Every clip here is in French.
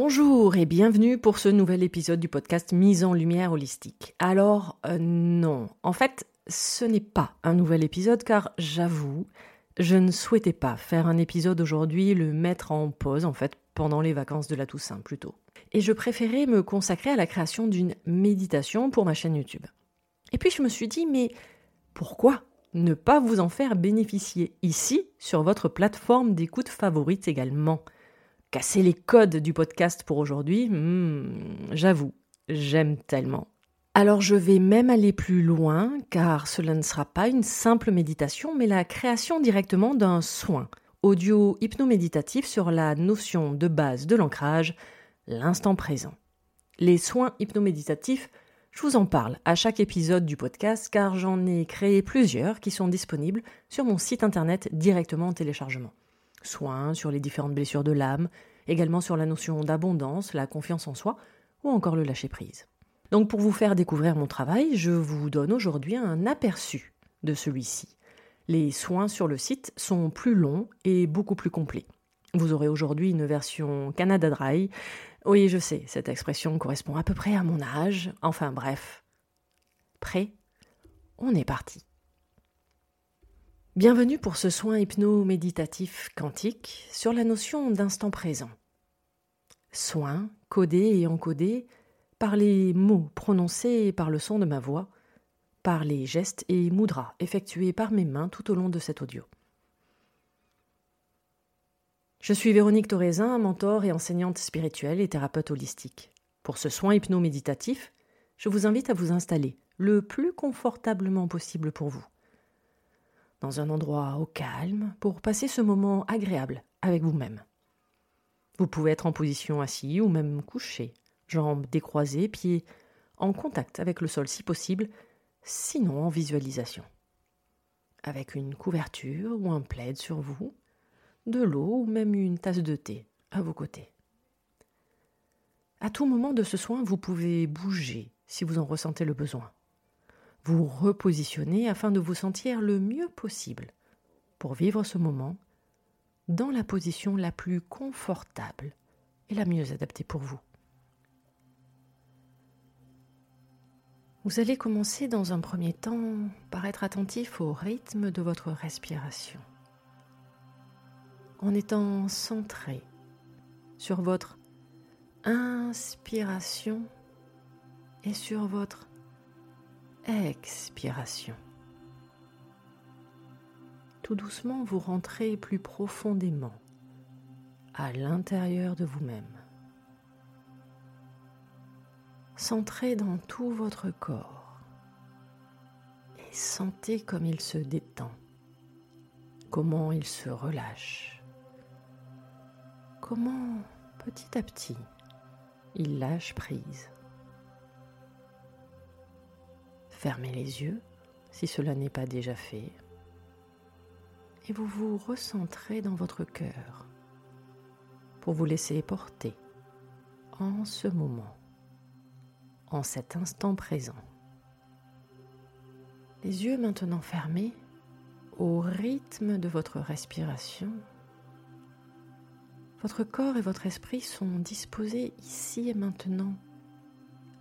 Bonjour et bienvenue pour ce nouvel épisode du podcast Mise en lumière holistique. Alors euh, non, en fait ce n'est pas un nouvel épisode car j'avoue, je ne souhaitais pas faire un épisode aujourd'hui, le mettre en pause en fait pendant les vacances de la Toussaint plutôt. Et je préférais me consacrer à la création d'une méditation pour ma chaîne YouTube. Et puis je me suis dit mais pourquoi ne pas vous en faire bénéficier ici sur votre plateforme d'écoute favorite également? Casser les codes du podcast pour aujourd'hui, hmm, j'avoue, j'aime tellement. Alors je vais même aller plus loin, car cela ne sera pas une simple méditation, mais la création directement d'un soin audio hypnoméditatif sur la notion de base de l'ancrage, l'instant présent. Les soins hypnoméditatifs, je vous en parle à chaque épisode du podcast car j'en ai créé plusieurs qui sont disponibles sur mon site internet directement en téléchargement soins sur les différentes blessures de l'âme, également sur la notion d'abondance, la confiance en soi ou encore le lâcher-prise. Donc pour vous faire découvrir mon travail, je vous donne aujourd'hui un aperçu de celui-ci. Les soins sur le site sont plus longs et beaucoup plus complets. Vous aurez aujourd'hui une version Canada Dry. Oui, je sais, cette expression correspond à peu près à mon âge. Enfin bref. Prêt? On est parti. Bienvenue pour ce soin hypno-méditatif quantique sur la notion d'instant présent. Soin codé et encodé par les mots prononcés par le son de ma voix, par les gestes et mudras effectués par mes mains tout au long de cet audio. Je suis Véronique Thorezin, mentor et enseignante spirituelle et thérapeute holistique. Pour ce soin hypno-méditatif, je vous invite à vous installer le plus confortablement possible pour vous dans un endroit au calme, pour passer ce moment agréable avec vous-même. Vous pouvez être en position assis ou même couché, jambes décroisées, pieds en contact avec le sol si possible, sinon en visualisation. Avec une couverture ou un plaid sur vous, de l'eau ou même une tasse de thé à vos côtés. À tout moment de ce soin, vous pouvez bouger si vous en ressentez le besoin vous repositionner afin de vous sentir le mieux possible pour vivre ce moment dans la position la plus confortable et la mieux adaptée pour vous. Vous allez commencer dans un premier temps par être attentif au rythme de votre respiration, en étant centré sur votre inspiration et sur votre expiration. Tout doucement, vous rentrez plus profondément à l'intérieur de vous-même, Centrez dans tout votre corps et sentez comme il se détend, comment il se relâche, comment petit à petit il lâche prise. Fermez les yeux si cela n'est pas déjà fait et vous vous recentrez dans votre cœur pour vous laisser porter en ce moment en cet instant présent. Les yeux maintenant fermés au rythme de votre respiration, votre corps et votre esprit sont disposés ici et maintenant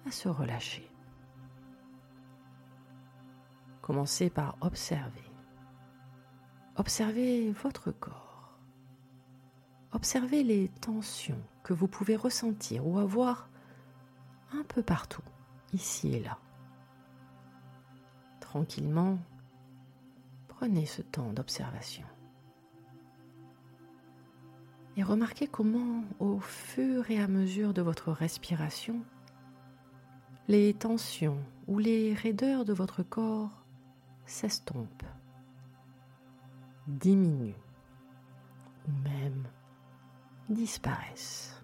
à se relâcher. Commencez par observer. Observez votre corps. Observez les tensions que vous pouvez ressentir ou avoir un peu partout, ici et là. Tranquillement, prenez ce temps d'observation. Et remarquez comment, au fur et à mesure de votre respiration, les tensions ou les raideurs de votre corps s'estompent, diminuent ou même disparaissent.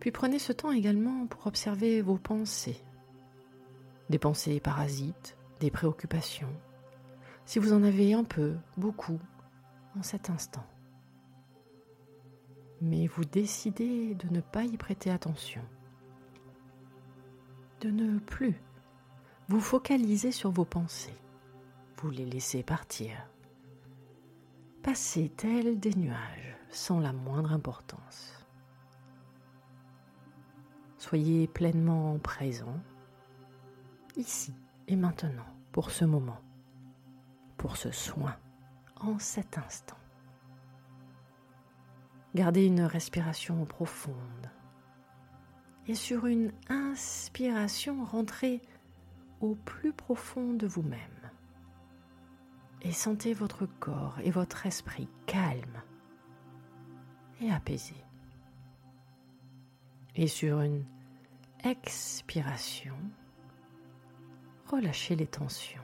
Puis prenez ce temps également pour observer vos pensées, des pensées parasites, des préoccupations, si vous en avez un peu, beaucoup, en cet instant. Mais vous décidez de ne pas y prêter attention, de ne plus vous focaliser sur vos pensées, vous les laissez partir, passer tels des nuages sans la moindre importance? Soyez pleinement présent, ici et maintenant, pour ce moment, pour ce soin, en cet instant. Gardez une respiration profonde et sur une inspiration, rentrez au plus profond de vous-même et sentez votre corps et votre esprit calme et apaisé. Et sur une expiration, relâchez les tensions.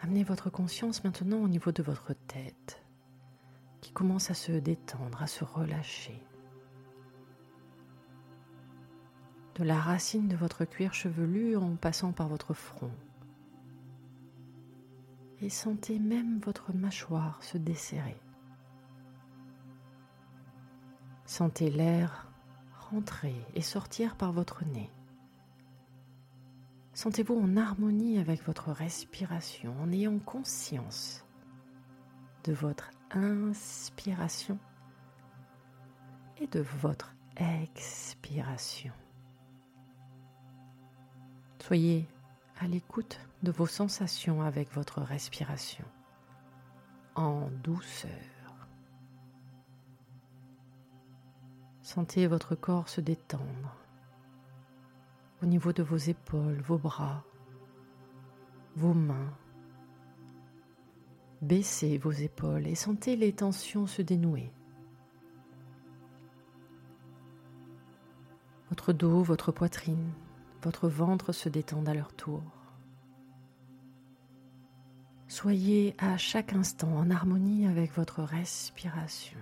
Amenez votre conscience maintenant au niveau de votre tête qui commence à se détendre, à se relâcher. De la racine de votre cuir chevelu en passant par votre front. Et sentez même votre mâchoire se desserrer. Sentez l'air rentrer et sortir par votre nez. Sentez-vous en harmonie avec votre respiration en ayant conscience de votre inspiration et de votre expiration. Soyez à l'écoute de vos sensations avec votre respiration en douceur. Sentez votre corps se détendre au niveau de vos épaules, vos bras, vos mains. Baissez vos épaules et sentez les tensions se dénouer. Votre dos, votre poitrine, votre ventre se détendent à leur tour. Soyez à chaque instant en harmonie avec votre respiration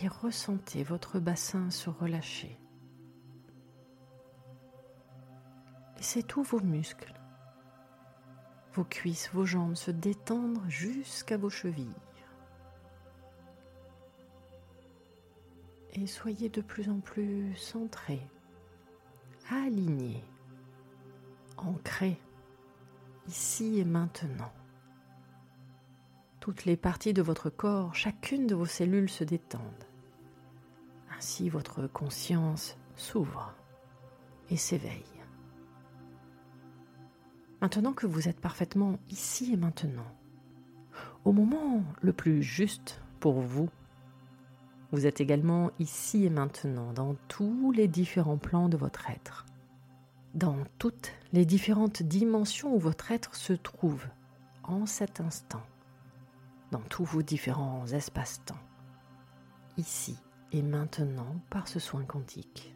et ressentez votre bassin se relâcher. Laissez tous vos muscles, vos cuisses, vos jambes se détendre jusqu'à vos chevilles. Et soyez de plus en plus centrés, alignés, ancrés, ici et maintenant. Toutes les parties de votre corps, chacune de vos cellules se détendent. Ainsi votre conscience s'ouvre et s'éveille. Maintenant que vous êtes parfaitement ici et maintenant, au moment le plus juste pour vous, vous êtes également ici et maintenant dans tous les différents plans de votre être, dans toutes les différentes dimensions où votre être se trouve en cet instant, dans tous vos différents espaces-temps ici et maintenant par ce soin quantique.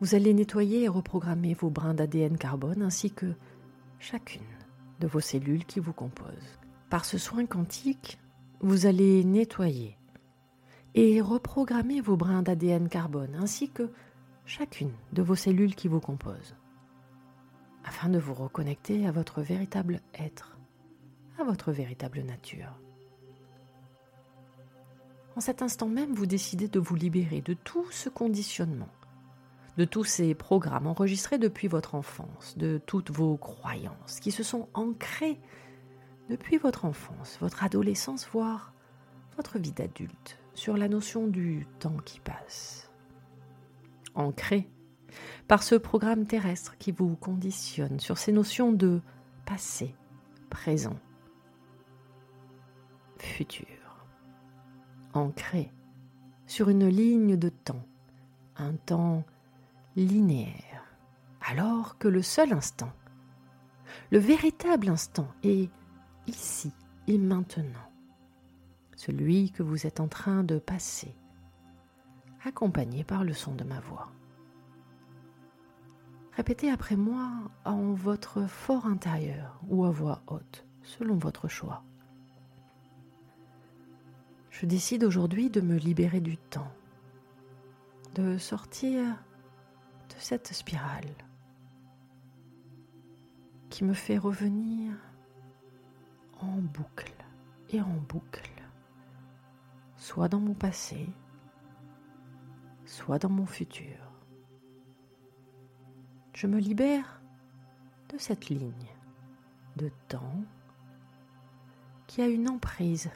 Vous allez nettoyer et reprogrammer vos brins d'ADN carbone ainsi que chacune de vos cellules qui vous composent. Par ce soin quantique, vous allez nettoyer et reprogrammer vos brins d'ADN carbone ainsi que chacune de vos cellules qui vous composent, afin de vous reconnecter à votre véritable être, à votre véritable nature. En cet instant même, vous décidez de vous libérer de tout ce conditionnement, de tous ces programmes enregistrés depuis votre enfance, de toutes vos croyances qui se sont ancrées depuis votre enfance, votre adolescence, voire votre vie d'adulte, sur la notion du temps qui passe ancré par ce programme terrestre qui vous conditionne sur ces notions de passé, présent, futur, ancré sur une ligne de temps, un temps linéaire, alors que le seul instant, le véritable instant est ici et maintenant, celui que vous êtes en train de passer accompagné par le son de ma voix. Répétez après moi en votre fort intérieur ou à voix haute, selon votre choix. Je décide aujourd'hui de me libérer du temps, de sortir de cette spirale qui me fait revenir en boucle et en boucle, soit dans mon passé, soit dans mon futur. Je me libère de cette ligne de temps qui a une emprise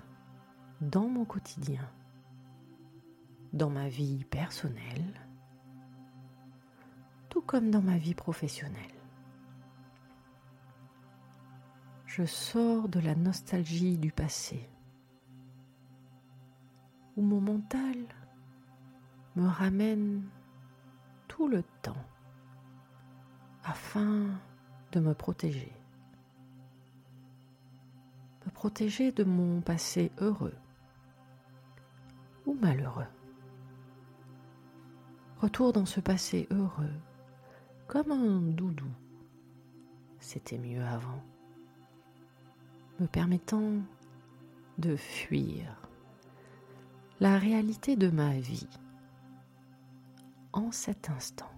dans mon quotidien, dans ma vie personnelle, tout comme dans ma vie professionnelle. Je sors de la nostalgie du passé, où mon mental me ramène tout le temps afin de me protéger. Me protéger de mon passé heureux ou malheureux. Retour dans ce passé heureux comme un doudou. C'était mieux avant. Me permettant de fuir la réalité de ma vie en cet instant.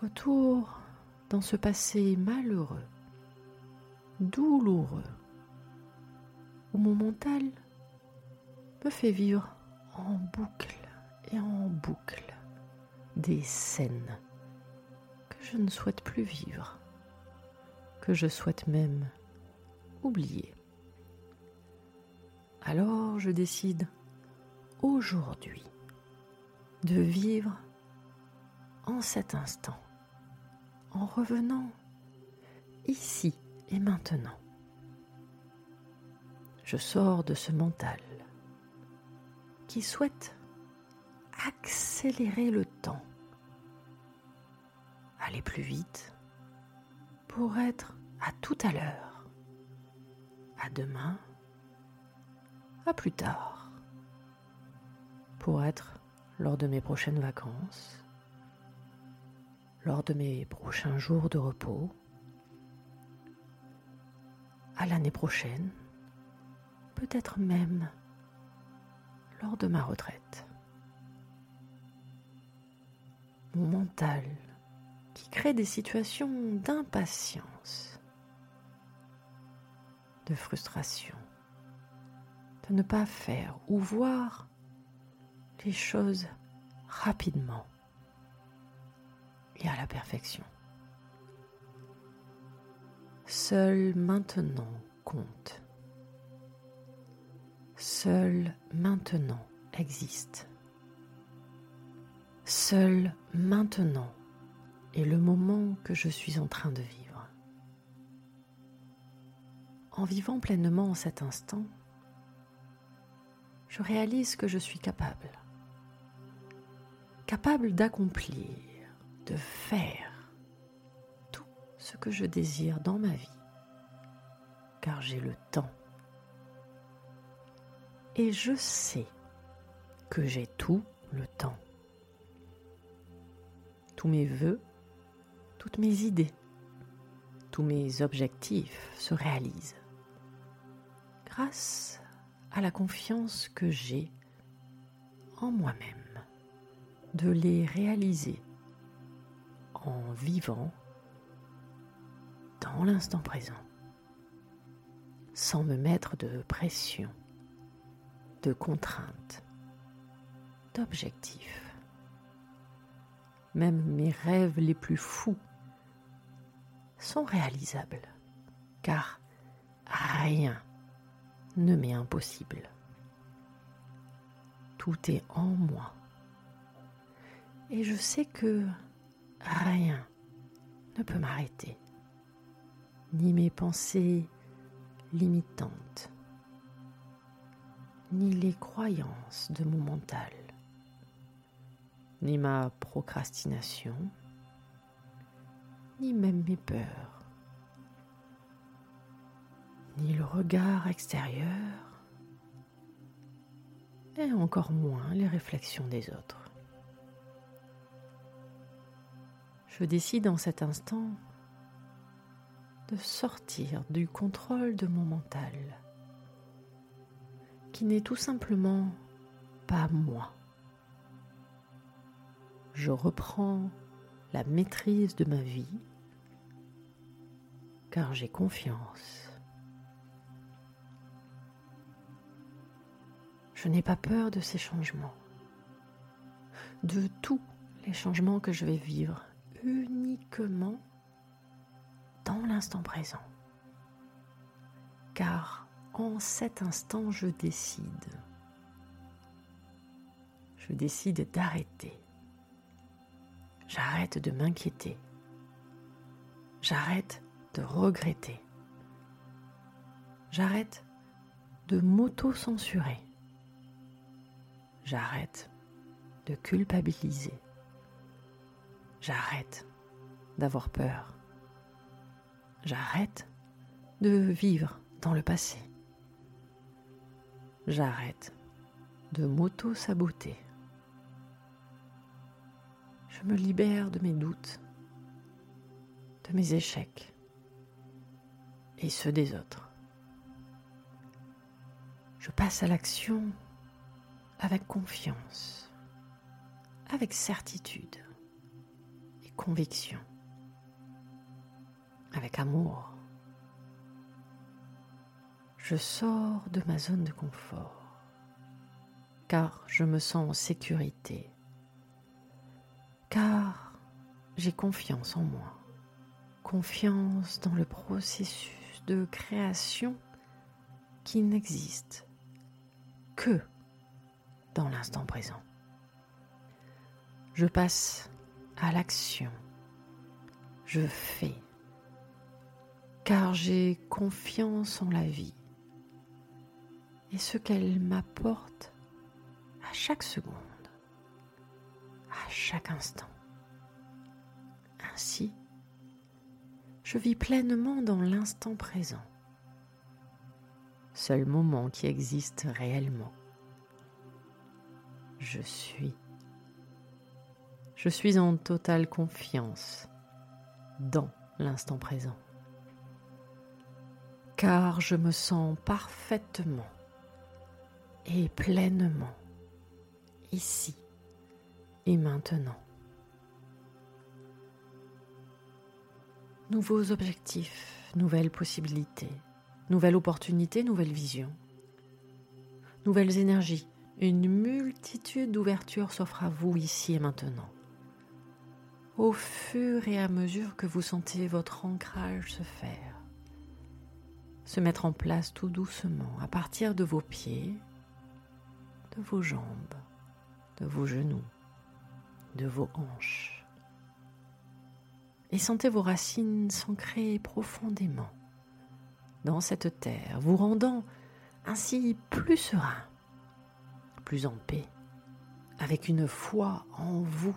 Retour dans ce passé malheureux, douloureux, où mon mental me fait vivre en boucle et en boucle des scènes que je ne souhaite plus vivre, je souhaite même oublier. Alors je décide aujourd'hui de vivre en cet instant, en revenant ici et maintenant. Je sors de ce mental qui souhaite accélérer le temps, aller plus vite pour être à tout à l'heure, à demain, à plus tard, pour être lors de mes prochaines vacances, lors de mes prochains jours de repos, à l'année prochaine, peut-être même lors de ma retraite. Mon mental qui crée des situations d'impatience, de frustration, de ne pas faire ou voir les choses rapidement et à la perfection. Seul maintenant compte. Seul maintenant existe. Seul maintenant est le moment que je suis en train de vivre. En vivant pleinement en cet instant, je réalise que je suis capable. Capable d'accomplir, de faire tout ce que je désire dans ma vie, car j'ai le temps. Et je sais que j'ai tout le temps. Tous mes voeux, toutes mes idées, tous mes objectifs se réalisent grâce à la confiance que j'ai en moi-même de les réaliser en vivant dans l'instant présent, sans me mettre de pression, de contraintes, d'objectifs. Même mes rêves les plus fous sont réalisables, car rien ne m'est impossible. Tout est en moi. Et je sais que rien ne peut m'arrêter, ni mes pensées limitantes, ni les croyances de mon mental, ni ma procrastination, ni même mes peurs, ni le regard extérieur, et encore moins les réflexions des autres. Je décide en cet instant de sortir du contrôle de mon mental, qui n'est tout simplement pas moi. Je reprends la maîtrise de ma vie car j'ai confiance. Je n'ai pas peur de ces changements, de tous les changements que je vais vivre uniquement dans l'instant présent. Car en cet instant, je décide. Je décide d'arrêter. J'arrête de m'inquiéter. J'arrête de regretter. J'arrête de m'auto-censurer. J'arrête de culpabiliser. J'arrête d'avoir peur. J'arrête de vivre dans le passé. J'arrête de m'auto-saboter. Je me libère de mes doutes, de mes échecs et ceux des autres. Je passe à l'action avec confiance, avec certitude conviction, avec amour. Je sors de ma zone de confort car je me sens en sécurité, car j'ai confiance en moi, confiance dans le processus de création qui n'existe que l'instant présent. Je passe à l'action. Je fais, car j'ai confiance en la vie et ce qu'elle m'apporte à chaque seconde, à chaque instant. Ainsi, je vis pleinement dans l'instant présent, seul moment qui existe réellement. Je suis je suis en totale confiance dans l'instant présent. Car je me sens parfaitement et pleinement ici et maintenant. Nouveaux objectifs, nouvelles possibilités, nouvelles opportunités, nouvelles visions, nouvelles énergies, une multitude d'ouvertures s'offrent à vous ici et maintenant au fur et à mesure que vous sentez votre ancrage se faire, se mettre en place tout doucement à partir de vos pieds, de vos jambes, de vos genoux, de vos hanches. Et sentez vos racines s'ancrer profondément dans cette terre, vous rendant ainsi plus serein, en paix, avec une foi en vous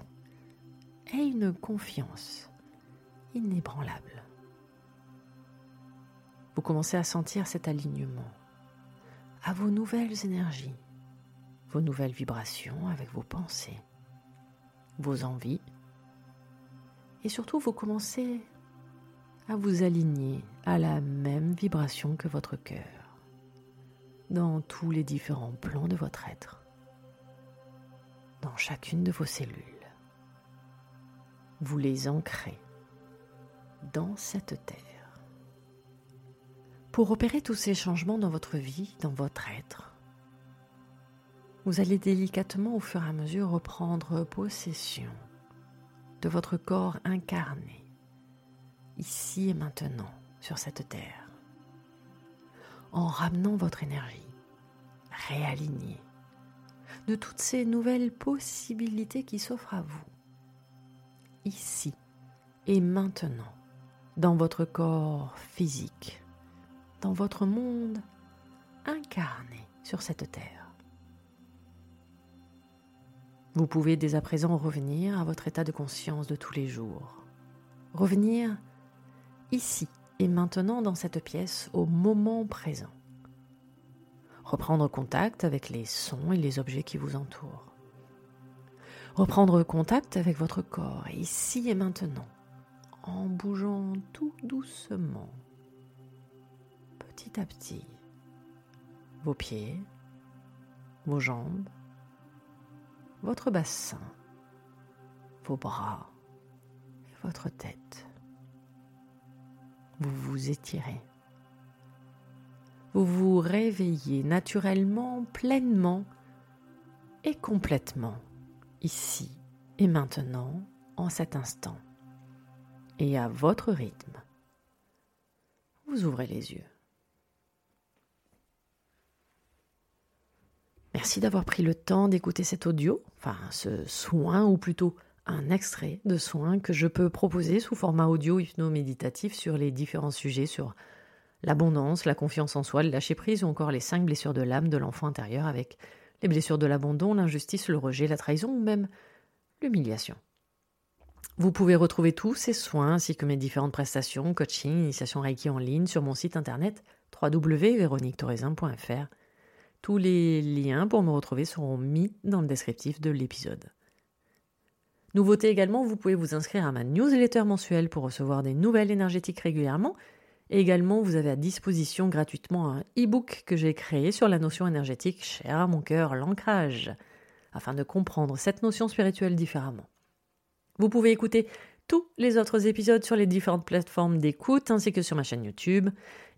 et une confiance inébranlable. Vous commencez à sentir cet alignement, à vos nouvelles énergies, vos nouvelles vibrations avec vos pensées, vos envies, et surtout vous commencez à vous aligner à la même vibration que votre cœur dans tous les différents plans de votre être, dans chacune de vos cellules. Vous les ancrez dans cette terre. Pour opérer tous ces changements dans votre vie, dans votre être, vous allez délicatement au fur et à mesure reprendre possession de votre corps incarné, ici et maintenant, sur cette terre, en ramenant votre énergie, réalignée de toutes ces nouvelles possibilités qui s'offrent à vous, ici et maintenant, dans votre corps physique, dans votre monde incarné sur cette terre. Vous pouvez dès à présent revenir à votre état de conscience de tous les jours. Revenir ici et maintenant dans cette pièce au moment présent. Reprendre contact avec les sons et les objets qui vous entourent. Reprendre contact avec votre corps ici et maintenant en bougeant tout doucement, petit à petit, vos pieds, vos jambes, votre bassin, vos bras, votre tête. Vous vous étirez. Vous vous réveillez naturellement, pleinement et complètement, ici et maintenant, en cet instant. Et à votre rythme, vous ouvrez les yeux. Merci d'avoir pris le temps d'écouter cet audio, enfin ce soin ou plutôt un extrait de soin que je peux proposer sous format audio hypno-méditatif sur les différents sujets sur l'abondance, la confiance en soi, le lâcher prise ou encore les cinq blessures de l'âme de l'enfant intérieur avec les blessures de l'abandon, l'injustice, le rejet, la trahison ou même l'humiliation. Vous pouvez retrouver tous ces soins ainsi que mes différentes prestations, coaching, initiation Reiki en ligne sur mon site internet www.véroniquetoraisin.fr tous les liens pour me retrouver seront mis dans le descriptif de l'épisode. Nouveauté également, vous pouvez vous inscrire à ma newsletter mensuelle pour recevoir des nouvelles énergétiques régulièrement. Et également, vous avez à disposition gratuitement un e-book que j'ai créé sur la notion énergétique chère à mon cœur, l'ancrage, afin de comprendre cette notion spirituelle différemment. Vous pouvez écouter tous les autres épisodes sur les différentes plateformes d'écoute ainsi que sur ma chaîne YouTube.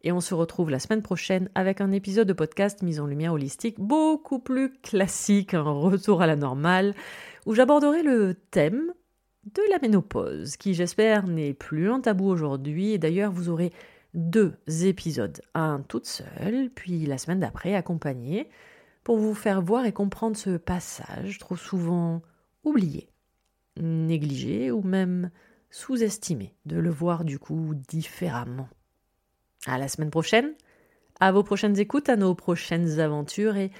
Et on se retrouve la semaine prochaine avec un épisode de podcast mis en lumière holistique beaucoup plus classique, un retour à la normale, où j'aborderai le thème de la ménopause, qui j'espère n'est plus un tabou aujourd'hui. Et d'ailleurs, vous aurez deux épisodes, un toute seule, puis la semaine d'après accompagné, pour vous faire voir et comprendre ce passage trop souvent oublié négligé ou même sous-estimé, de le voir du coup différemment. À la semaine prochaine, à vos prochaines écoutes, à nos prochaines aventures et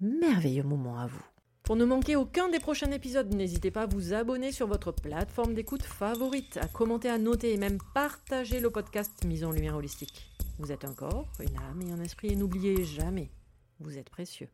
merveilleux moments à vous. Pour ne manquer aucun des prochains épisodes, n'hésitez pas à vous abonner sur votre plateforme d'écoute favorite, à commenter, à noter et même partager le podcast Mise en Lumière Holistique. Vous êtes un corps, une âme et un esprit et n'oubliez jamais, vous êtes précieux.